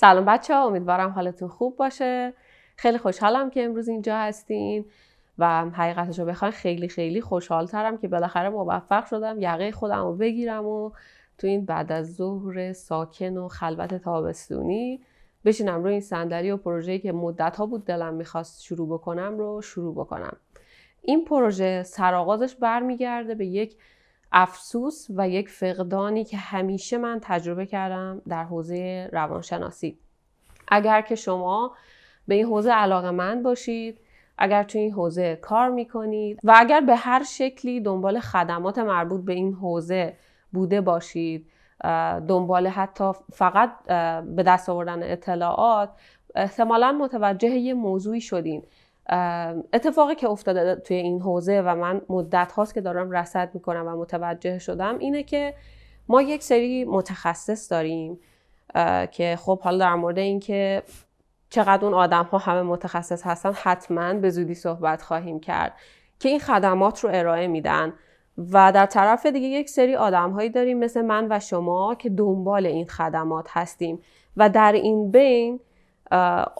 سلام بچه ها امیدوارم حالتون خوب باشه. خیلی خوشحالم که امروز اینجا هستین و حقیقتش رو بخواین خیلی خیلی خوشحالترم که بالاخره موفق شدم یقه خودم رو بگیرم و تو این بعد از ظهر ساکن و خلوت تابستونی بشینم روی این صندلی و پروژه‌ای که مدت ها بود دلم می‌خواست شروع بکنم رو شروع بکنم. این پروژه سرآغازش برمیگرده به یک افسوس و یک فقدانی که همیشه من تجربه کردم در حوزه روانشناسی. اگر که شما به این حوزه علاقه من باشید اگر تو این حوزه کار می‌کنید و اگر به هر شکلی دنبال خدمات مربوط به این حوزه بوده باشید دنبال حتی فقط به دست آوردن اطلاعات احتمالا متوجه یه موضوعی شدین. اتفاقی که افتاده توی این حوزه و من مدت هاست که دارم رصد می‌کنم و متوجه شدم اینه که ما یک سری متخصص داریم که خب حالا در مورد اینکه چقدر اون آدم ها همه متخصص هستن حتما به زودی صحبت خواهیم کرد که این خدمات رو ارائه میدن. و در طرف دیگه یک سری آدم هایی داریم مثل من و شما که دنبال این خدمات هستیم. و در این بین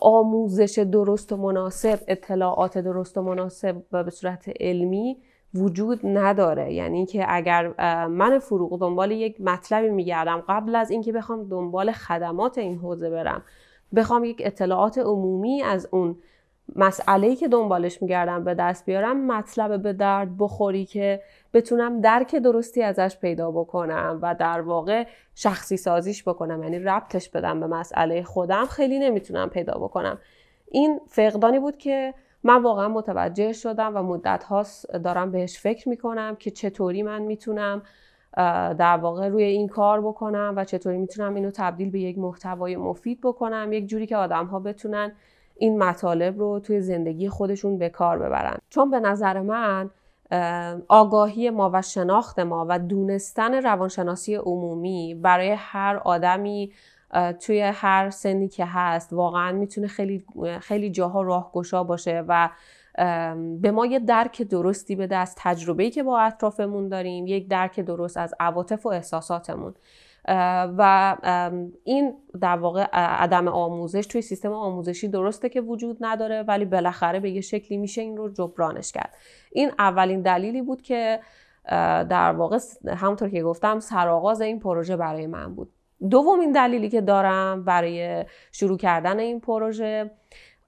آموزش درست و مناسب اطلاعات درست و مناسب و به صورت علمی وجود نداره. یعنی که اگر من فروغ دنبال یک مطلبی میگردم قبل از اینکه بخوام دنبال خدمات این حوزه برم بخوام یک اطلاعات عمومی از اون مسئله که دنبالش میگردم به دست بیارم مطلب به درد بخوری که بتونم درک درستی ازش پیدا بکنم و در واقع شخصی سازیش بکنم یعنی ربطش بدم به مسئله خودم خیلی نمی‌تونم پیدا بکنم. این فقدانی بود که من واقعا متوجه شدم و مدت هاست دارم بهش فکر می‌کنم که چطوری من می‌تونم در واقع روی این کار بکنم و چطوری می‌تونم اینو تبدیل به یک محتوای مفید بکنم یک جوری که آدم ها بتونن این مطالب رو توی زندگی خودشون به کار ببرن. چون به نظر من آگاهی ما و شناخت ما و دونستن روانشناسی عمومی برای هر آدمی توی هر سنی که هست واقعا می‌تونه خیلی خیلی جاها راهگشا باشه و به ما یه درک درستی بده از تجربه‌ای که با اطرافمون داریم یک درک درست از عواطف و احساساتمون. و این در واقع عدم آموزش توی سیستم آموزشی درسته که وجود نداره ولی بالاخره به یه شکلی میشه این رو جبرانش کرد. این اولین دلیلی بود که در واقع همونطور که گفتم سرآغاز این پروژه برای من بود. دومین دلیلی که دارم برای شروع کردن این پروژه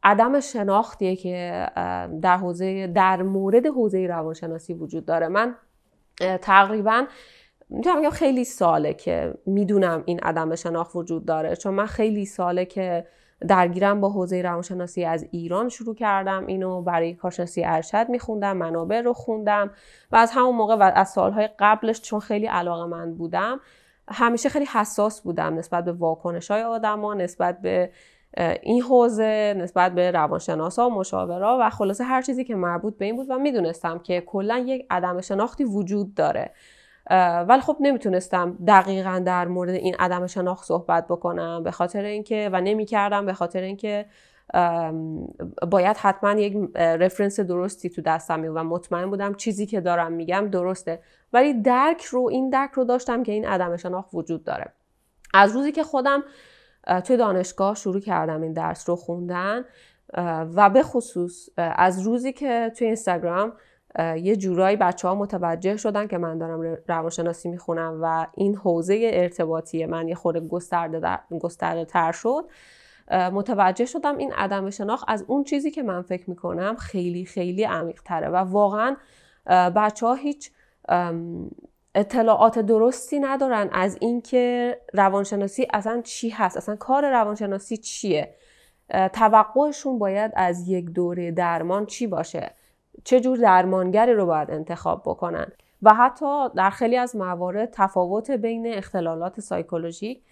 عدم شناختیه که در حوزه در مورد حوزه روانشناسی وجود داره. من تقریبا می‌تونم خیلی ساله که می‌دونم این عدم شناخت وجود داره. چون من خیلی ساله که درگیرم با حوزه روانشناسی از ایران شروع کردم. اینو برای کارشناسی ارشد میخوندم منابع رو خوندم و از همون موقع و از سالهای قبلش چون خیلی علاقه من بودم همیشه خیلی حساس بودم نسبت به واکنش های آدما نسبت به این حوزه نسبت به روانشناسا و مشاورا و خلاصه هر چیزی که مربوط به این بود و می‌دونستم که کلا یک عدم شناختی وجود داره. ولی خب نمی‌تونستم دقیقا در مورد این عدم شناخت صحبت بکنم به خاطر اینکه و نمی‌کردم به خاطر اینکه باید حتما یک رفرنس درستی تو دستم و مطمئن بودم چیزی که دارم میگم درسته. ولی درک رو این درک رو داشتم که این عدم شناخت وجود داره. از روزی که خودم توی دانشگاه شروع کردم این درس رو خوندن و به خصوص از روزی که توی اینستاگرام یه جورایی بچه ها متوجه شدن که من دارم روانشناسی می‌خونم و این حوزه ارتباطی من یه خورده گسترده, گسترده تر شد. متوجه شدم این عدم شناخت از اون چیزی که من فکر می‌کنم خیلی خیلی عمیق تره و واقعا بچه ها هیچ اطلاعات درستی ندارن از اینکه روانشناسی اصلا چی هست اصلا کار روانشناسی چیه. توقعشون باید از یک دوره درمان چی باشه؟ چه جور درمانگری رو باید انتخاب بکنن. و حتی در خیلی از موارد تفاوت بین اختلالات سایکولوژیک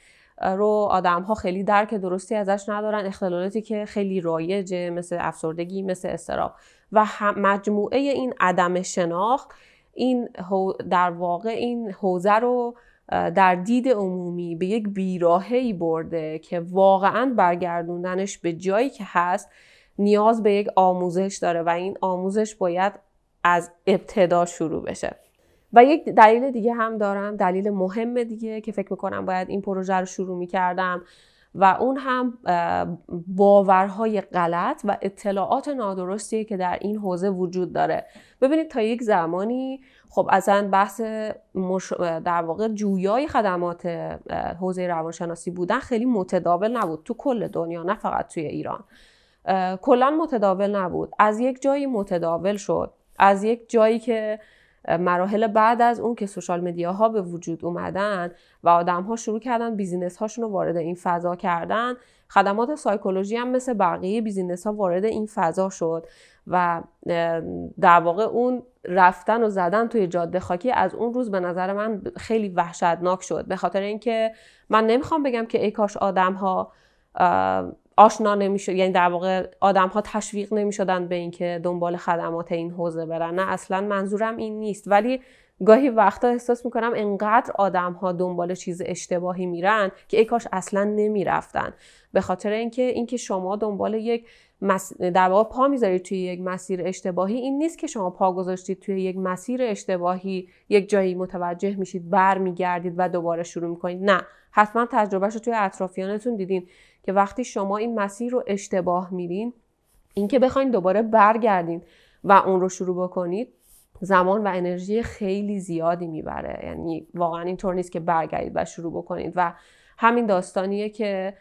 رو آدم ها خیلی درک درستی ازش ندارن اختلالاتی که خیلی رایجه مثل افسردگی مثل استراب و مجموعه این عدم شناخت این در واقع این حوزه رو در دید عمومی به یک بیراهی برده که واقعا برگردوندنش به جایی که هست نیاز به یک آموزش داره و این آموزش باید از ابتدا شروع بشه. و یک دلیل دیگه هم دارم دلیل مهم دیگه که فکر می‌کنم باید این پروژه رو شروع می‌کردم و اون هم باورهای غلط و اطلاعات نادرستی که در این حوزه وجود داره. ببینید تا یک زمانی خب اصلا بحث مش... در واقع جویای خدمات حوزه روانشناسی بودن خیلی متداول نبود تو کل دنیا نه فقط توی ایران. کلا متداول نبود. از یک جایی متداول شد. از یک جایی که مراحل بعد از اون که social media ها به وجود اومدن و آدم ها شروع کردن business هاشون رو وارد این فضا کردن خدمات سایکولوژی هم مثل بقیه business ها وارد این فضا شد و در واقع اون رفتن و زدن توی جاده خاکی از اون روز به نظر من خیلی وحشتناک شد. به خاطر اینکه من نمی‌خوام بگم که ای کاش آدم ها آشنا نمی‌شد یعنی در واقع آدم ها تشویق نمی‌شدن به اینکه دنبال خدمات این حوزه برن نه اصلا منظورم این نیست ولی گاهی وقتا احساس می‌کنم انقدر آدم ها دنبال چیز اشتباهی میرن که ای کاش اصلا نمی‌رفتن به خاطر اینکه اینکه شما دنبال یک. در واقع پا می‌ذارید توی یک مسیر اشتباهی این نیست که شما پا گذاشتید توی یک مسیر اشتباهی یک جایی متوجه میشید برمیگردید و دوباره شروع می‌کنید. نه. حتما تجربهش رو توی اطرافیانتون دیدین که وقتی شما این مسیر رو اشتباه میرین اینکه بخواین دوباره برگردین و اون رو شروع بکنید زمان و انرژی خیلی زیادی می‌بره. یعنی واقعا اینطور نیست که برگردید و شروع بکنید. و همین داستانیه که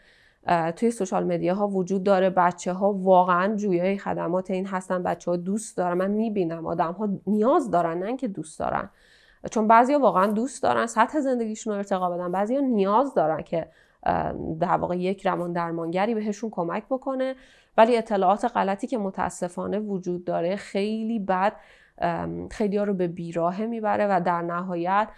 توی سوشال مدیا ها وجود داره. بچه ها واقعا جویای خدمات این هستن. بچه ها دوست دارن. من می‌بینم آدم ها نیاز دارن نه که دوست دارن. چون بعضیا واقعا دوست دارن سطح زندگیشون رو ارتقا بدن. بعضیا نیاز دارن که در واقع یک روان درمانگری بهشون کمک بکنه. ولی اطلاعات غلطی که متاسفانه وجود داره خیلی بد. خیلی ها رو به بیراهه می‌بره و در نهایت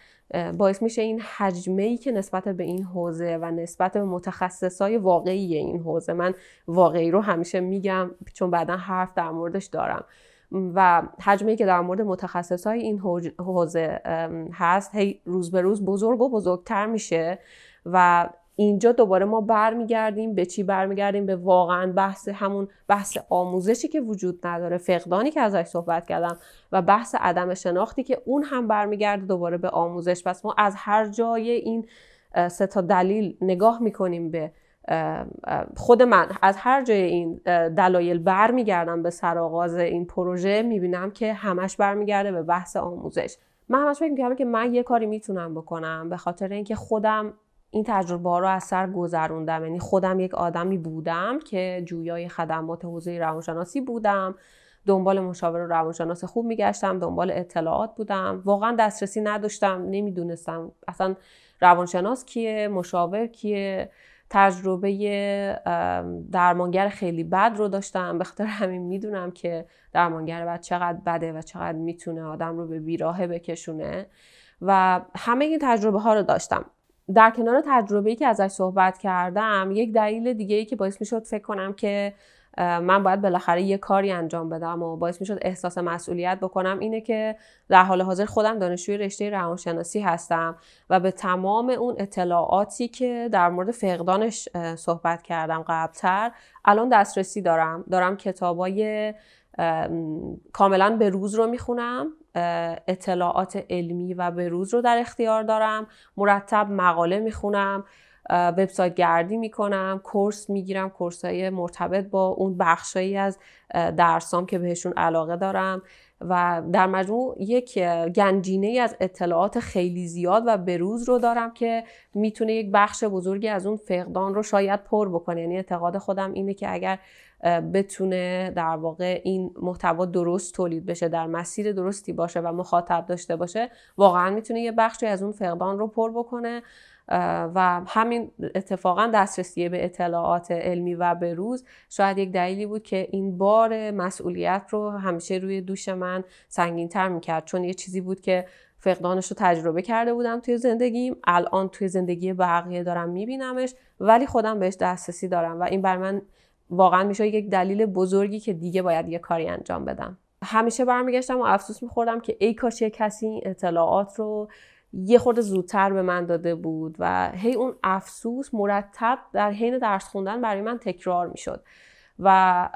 باعث میشه این حجمه ای که نسبت به این حوزه و نسبت به متخصصای واقعی این حوزه من واقعی رو همیشه میگم چون بعدا حرف در موردش دارم. و حجمه ای که در مورد متخصصای این حوزه هست هی روز به روز بزرگ و بزرگتر میشه و اینجا دوباره ما برمیگردیم به چی برمیگردیم؟ به واقعا بحث همون بحث آموزشی که وجود نداره فقدانی که ازش صحبت کردم و بحث عدم شناختی که اون هم برمیگرده دوباره به آموزش. پس ما از هر جای این سه تا دلیل نگاه می‌کنیم به خود من. از هر جای این دلایل برمیگردم به سرآغاز این پروژه می‌بینم که همش برمیگرده به بحث آموزش. من همش فکر می‌کنم که من یه کاری می‌تونم بکنم به خاطر اینکه خودم این تجربه ها رو از سر گذروندم. یعنی خودم یک آدمی بودم که جویای خدمات حوزه روانشناسی بودم. دنبال مشاور روانشناس خوب میگشتم دنبال اطلاعات بودم. واقعا دسترسی نداشتم نمی‌دونستم اصلا روانشناس کیه مشاور کیه. تجربه درمانگر خیلی بد رو داشتم. به خاطر همین می‌دونم که درمانگر بد چقدر بده و چقدر می‌تونه آدم رو به بیراهه بکشونه. و همه این تجربه ها رو داشتم. در کنار تجربه‌ای که ازش صحبت کردم یک دلیل دیگه ای که باعث می‌شد فکر کنم که من باید بالاخره یه کاری انجام بدم و باعث می‌شد احساس مسئولیت بکنم اینه که در حال حاضر خودم دانشجوی رشته روانشناسی هستم و به تمام اون اطلاعاتی که در مورد فقدانش صحبت کردم قبلتر الان دسترسی دارم. دارم کتابای کاملا به روز رو می‌خونم. اطلاعات علمی و به روز رو در اختیار دارم. مرتب مقاله می‌خونم وبسایت گردی می‌کنم کورس می‌گیرم کورس های مرتبط با اون بخشایی از درسام که بهشون علاقه دارم. و در مجموع یک گنجینه از اطلاعات خیلی زیاد و بروز رو دارم که می‌تونه یک بخش بزرگی از اون فقدان رو شاید پر بکنه. یعنی اعتقاد خودم اینه که اگر بتونه در واقع این محتوا درست تولید بشه در مسیر درستی باشه و مخاطب داشته باشه واقعا می‌تونه یه بخشی از اون فقدان رو پر بکنه. و همین اتفاقا دسترسی به اطلاعات علمی و به روز شاید یک دلیلی بود که این بار مسئولیت رو همیشه روی دوش من سنگین تر می‌کرد. چون یه چیزی بود که فقدانش رو تجربه کرده بودم توی زندگیم الان توی زندگی بقیه دارم میبینمش ولی خودم بهش دسترسی دارم و این بر من واقعا میشه یک دلیل بزرگی که دیگه باید یه کاری انجام بدم. همیشه برمیگشتم و افسوس میخوردم که ای کاش یه کسی اطلاعات رو یه خورده زودتر به من داده بود و هی اون افسوس مرتب در حین درس خوندن برای من تکرار می‌شد. و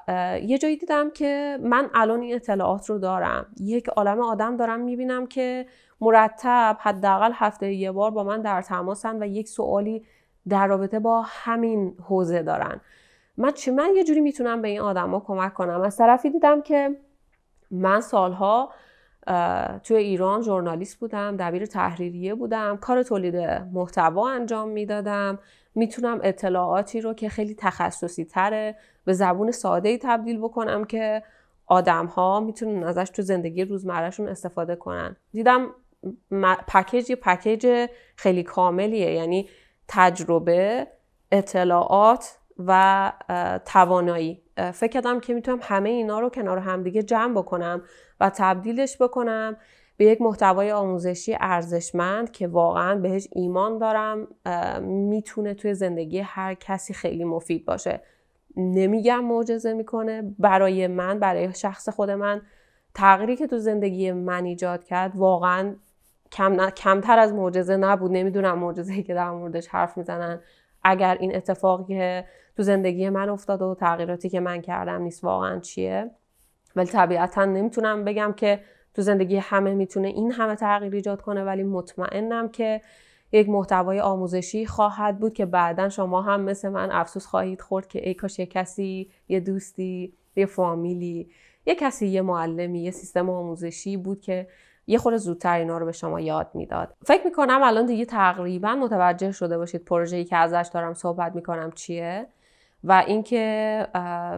یه جایی دیدم که من الان این اطلاعات رو دارم. یک عالم آدم دارم می‌بینم که مرتب حداقل هفته یه بار با من در تماسن و یک سوالی در رابطه با همین حوزه دارن. من چه من یه جوری می‌تونم به این آدما کمک کنم. از طرفی دیدم که من سالها توی ایران ژورنالیست بودم دبیر تحریریه بودم کار تولید محتوا انجام می‌دادم. می‌تونم اطلاعاتی رو که خیلی تخصصی تره به زبون ساده تبدیل بکنم که آدم ها می‌تونن ازش تو زندگی روزمرهشون استفاده کنن. دیدم پکیج پکیج خیلی کاملیه. یعنی تجربه اطلاعات و توانایی. فکر کردم که می‌تونم همه اینا رو کنار همدیگه جمع بکنم و تبدیلش بکنم به یک محتوای آموزشی ارزشمند که واقعا بهش ایمان دارم. می‌تونه توی زندگی هر کسی خیلی مفید باشه. نمیگم معجزه می‌کنه. برای من برای شخص خود من تغییری که تو زندگی من ایجاد کرد واقعا کم کمتر از معجزه نبود. نمی‌دونم معجزه‌ای که در موردش حرف می‌زنن. اگر این اتفاقی که تو زندگی من افتاد و تغییراتی که من کردم نیست واقعا چیه؟ ولی طبیعتا نمی‌تونم بگم که تو زندگی همه می‌تونه این همه تغییر ایجاد کنه ولی مطمئنم که یک محتوای آموزشی خواهد بود که بعدا شما هم مثل من افسوس خواهید خورد که ای کاش یه کسی یه دوستی یه فامیلی یه کسی یه معلمی یه سیستم آموزشی بود که یه خورده زودتر اینا رو به شما یاد می‌داد. فکر می‌کنم الان دیگه تقریبا متوجه شده باشید پروژه‌ای که ازش دارم صحبت می‌کنم چیه. و اینکه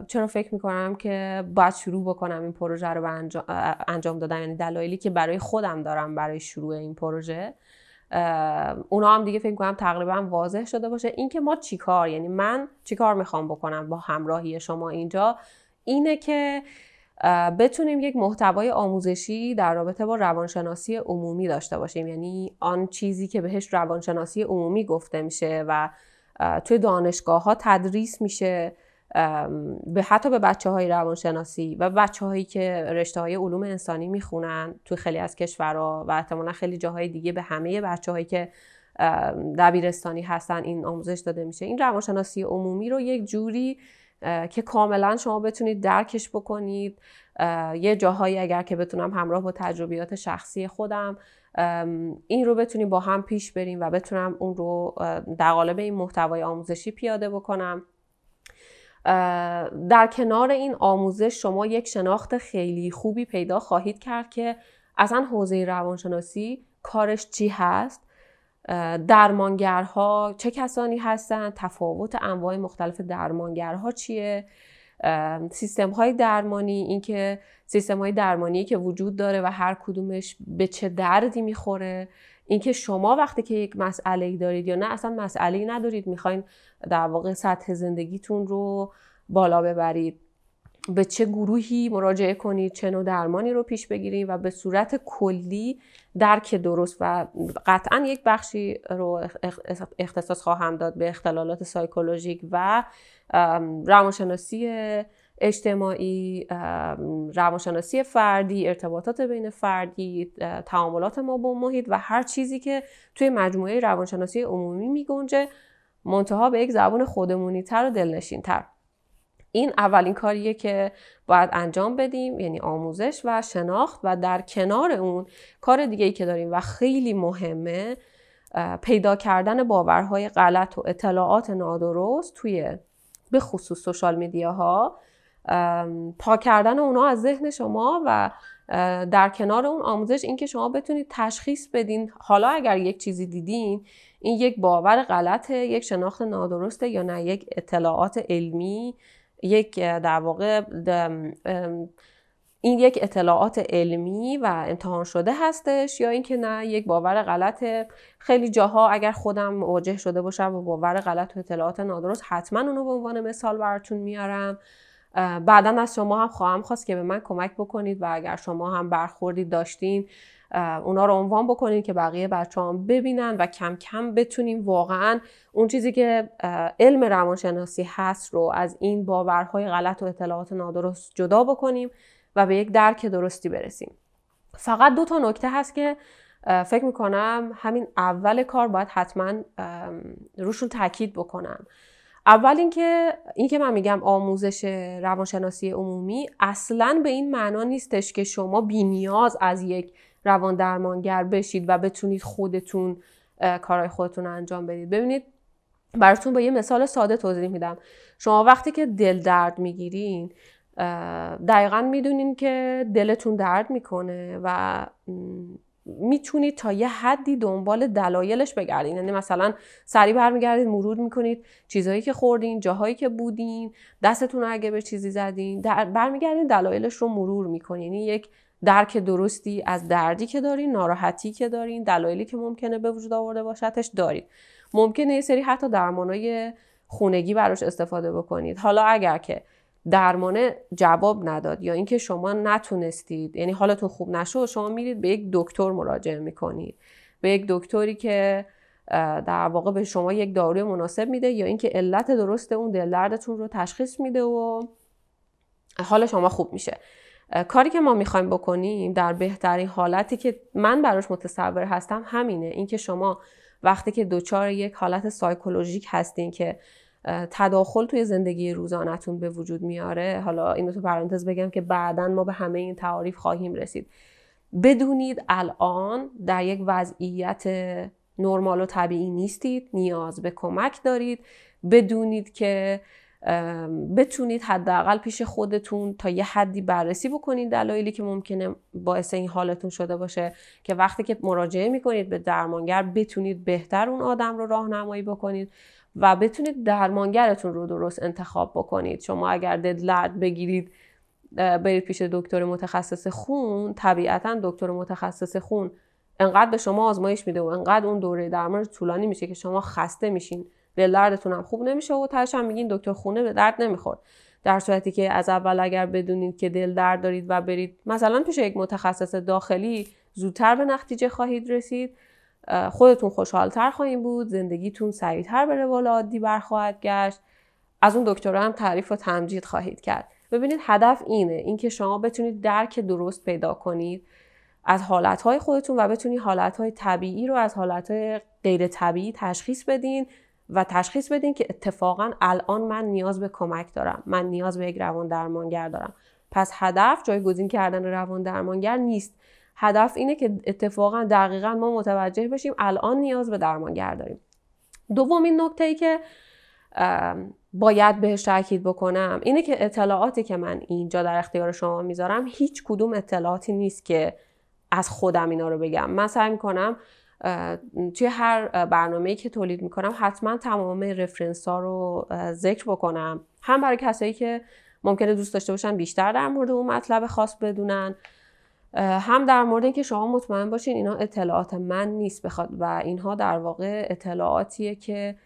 چرا فکر می‌کنم که باید شروع بکنم این پروژه رو به انجام, انجام دادن. یعنی دلایلی که برای خودم دارم برای شروع این پروژه اونا هم دیگه فکر کنم تقریبا واضح شده باشه. اینکه ما چیکار یعنی من چیکار می‌خوام بکنم با همراهی شما اینجا؟ اینه که بتونیم یک محتوای آموزشی در رابطه با روانشناسی عمومی داشته باشیم. یعنی آن چیزی که بهش روانشناسی عمومی گفته میشه و توی دانشگاه ها تدریس میشه به حتی به بچه های روانشناسی و بچه هایی که رشته های علوم انسانی می‌خونن توی خیلی از کشورها و احتمالا خیلی جاهای دیگه به همه بچه هایی که دبیرستانی هستن این آموزش داده میشه. این روانشناسی عمومی رو یک جوری که کاملا شما بتونید درکش بکنید. یه جاهایی اگر که بتونم همراه با تجربیات شخصی خودم این رو بتونیم با هم پیش بریم و بتونم اون رو در قالب این محتوای آموزشی پیاده بکنم. در کنار این آموزش شما یک شناخت خیلی خوبی پیدا خواهید کرد که اصلا حوزه روانشناسی کارش چی هست؟ درمانگرها چه کسانی هستند تفاوت انواع مختلف درمانگرها چیه؟ سیستم های درمانی اینکه سیستم های درمانی که وجود داره و هر کدومش به چه دردی می‌خوره. اینکه شما وقتی که یک مسئله ای دارید یا نه اصلا مسئله ای ندارید می‌خواین در واقع سطح زندگیتون رو بالا ببرید. به چه گروهی مراجعه کنید چه نوع درمانی رو پیش بگیرید و به صورت کلی درک درست و قطعا یک بخشی رو اختصاص خواهم داد به اختلالات سایکولوژیک و روانشناسی اجتماعی روانشناسی فردی ارتباطات بین فردی تعاملات ما با محیط و هر چیزی که توی مجموعه روانشناسی عمومی میگنجه منتها به یک زبان خودمونی تر و دلنشین تر این اولین کاریه که باید انجام بدیم یعنی آموزش و شناخت و در کنار اون کار دیگه که داریم و خیلی مهمه پیدا کردن باورهای غلط و اطلاعات نادرست توی به خصوص سوشال میدیاها پاک کردن اونا از ذهن شما و در کنار اون آموزش اینکه شما بتونید تشخیص بدین. حالا اگر یک چیزی دیدین این یک باور غلطه یک شناخت نادرسته یا نه یک اطلاعات علمی یک در واقع این یک اطلاعات علمی و امتحان شده هستش یا اینکه نه یک باور غلطه خیلی جاها اگر خودم مواجه شده باشم با باور غلط و اطلاعات نادرست حتما اونو به عنوان مثال براتون میارم. بعدا از شما هم خواهم خواست که به من کمک بکنید و اگر شما هم برخوردی داشتین اونا رو عنوان بکنید که بقیه بچه هم ببینن و کم کم بتونیم واقعا اون چیزی که علم روانشناسی هست رو از این باورهای غلط و اطلاعات نادرست جدا بکنیم. و به یک درک درستی برسیم. فقط دو تا نکته هست که فکر می‌کنم همین اول کار باید حتما روشون تاکید بکنم. اول اینکه این که من میگم آموزش روانشناسی عمومی اصلا به این معنا نیستش که شما بینیاز از یک روان درمانگر بشید و بتونید خودتون کارهای خودتون رو انجام بدید. ببینید براتون با یه مثال ساده توضیح میدم. شما وقتی که دل درد می‌گیرین دقیقا می‌دونین که دلتون درد می‌کنه و می‌تونید تا یه حدی دنبال دلایلش بگردین. یعنی مثلا سریع برمیگردید مرور می‌کنید چیزهایی که خوردین جاهایی که بودین دستتون اگه به چیزی زدین برمیگردین دلایلش رو مرور می‌کنین. یعنی یک درک درستی از دردی که دارین ناراحتی که دارین دلایلی که ممکنه به وجود آورده باشدش دارین. ممکنه یه سری حتی درمانای خونگی براش استفاده بکنید. حالا اگر که درمانه جواب نداد یا اینکه شما نتونستید یعنی حالتون خوب نشد شما میرید به یک دکتر مراجعه می‌کنید. به یک دکتری که در واقع به شما یک داروی مناسب میده یا اینکه علت درست اون دل دردتون رو تشخیص میده و حال شما خوب میشه. کاری که ما می‌خوایم بکنیم در بهترین حالتی که من براش متصور هستم همینه. اینکه شما وقتی که دچار یک حالت سایکولوژیک هستین که تداخل توی زندگی روزانهتون به وجود میاره. حالا اینو تو پرانتز بگم که بعدا ما به همه این تعاریف خواهیم رسید. بدونید الان در یک وضعیت نرمال و طبیعی نیستید نیاز به کمک دارید. بدونید که بتونید حداقل پیش خودتون تا یه حدی بررسی بکنید دلایلی که ممکنه باعث این حالتون شده باشه که وقتی که مراجعه می‌کنید به درمانگر بتونید بهتر اون آدم رو راهنمایی بکنید. و بتونید درمانگرتون رو درست انتخاب بکنید. شما اگر ددلرد بگیرید برید پیش دکتر متخصص خون. طبیعتا دکتر متخصص خون انقدر به شما آزمایش میده و انقدر اون دوره درمان طولانی میشه که شما خسته میشین. دل دردتون هم خوب نمیشه و تاش هم میگین دکتر خونه به درد نمی‌خورد. در صورتی که از اول اگر بدونید که دل درد دارید و برید مثلا پیش یک متخصص داخلی زودتر به نتیجه خواهید رسید. خودتون خوشحالتر خواهیم بود زندگیتون سریعتر به روال عادی برخواهد گشت. از اون دکتر هم تعریف و تمجید خواهید کرد. ببینید هدف اینه اینکه شما بتونید درک درست پیدا کنید از حالتهای خودتون و بتونید حالتهای طبیعی رو از حالتهای غیر طبیعی تشخیص بدین و تشخیص بدین که اتفاقا الان من نیاز به کمک دارم من نیاز به یک روان درمانگر دارم. پس هدف جایگزین کردن روان درمانگر نیست. هدف اینه که اتفاقا دقیقا ما متوجه بشیم الان نیاز به درمانگر داریم دومین نکته ای که باید بهش تاکید بکنم اینه که اطلاعاتی که من اینجا در اختیار شما می‌ذارم هیچ کدوم اطلاعاتی نیست که از خودم اینا رو بگم. من سعی می‌کنم توی هر برنامه‌ای که تولید می‌کنم حتما تمام رفرنس ها رو ذکر بکنم. هم برای کسایی که ممکنه دوست داشته باشن بیشتر در مورد اون مطلب خاص بدونن. هم در مورد اینکه شما مطمئن باشین اینا اطلاعات من نیست بخواد و اینها در واقع اطلاعاتیه که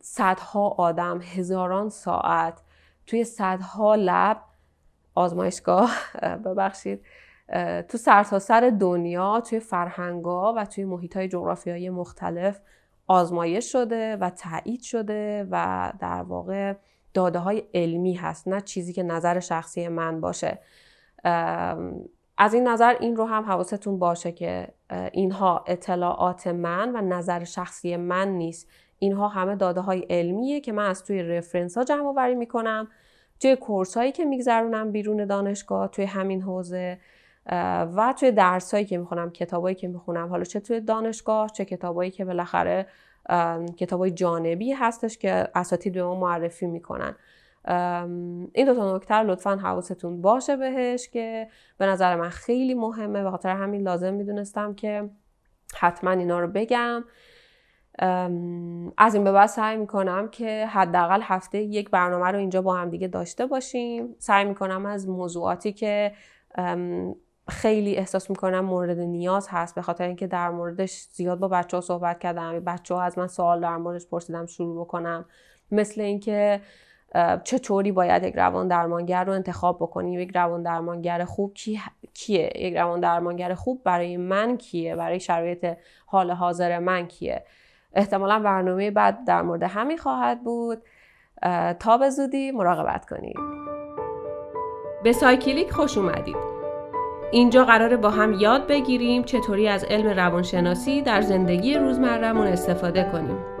صدها آدم هزاران ساعت توی صدها لب آزمایشگاه ببخشید تو سرتاسر سر دنیا توی فرهنگا و توی محیط های جغرافیایی مختلف آزمایش شده و تایید شده و در واقع داده های علمی هست نه چیزی که نظر شخصی من باشه. از این نظر این رو هم حواستون باشه که اینها اطلاعات من و نظر شخصی من نیست. اینها همه داده های علمیه که من از توی رفرنس ها جمع آوری می‌کنم. توی کورس هایی که میگذرونم بیرون دانشگاه توی همین حوزه و توی درس هایی که می‌خونم کتابایی که می‌خونم. حالا چه توی دانشگاه چه کتابایی که بالاخره کتابای جانبی هستش که اساتید به ما معرفی می‌کنن. این دو تا نکته لطفا حواستون باشه بهش که به نظر من خیلی مهمه. به خاطر همین لازم می‌دونستم که حتما اینا رو بگم. از این به بعد سعی می‌کنم که حداقل هفته یک برنامه رو اینجا با هم دیگه داشته باشیم. سعی می‌کنم از موضوعاتی که خیلی احساس می‌کنم مورد نیاز هست به خاطر اینکه در موردش زیاد با بچه ها صحبت کردم بچه ها از من سوال در موردش پرسیدم شروع بکنم. مثل اینکه چطوری باید یک روان درمانگر رو انتخاب بکنیم یک روان درمانگر خوب کی کیه؟ یک روان درمانگر خوب برای من کیه؟ برای شرایط حال حاضر من کیه؟ احتمالا برنامه بعد در مورد همین خواهد بود. تا به زودی مراقبت کنید. به سایکلیک خوش اومدید. اینجا قراره با هم یاد بگیریم چطوری از علم روانشناسی در زندگی روزمرهمون استفاده کنیم.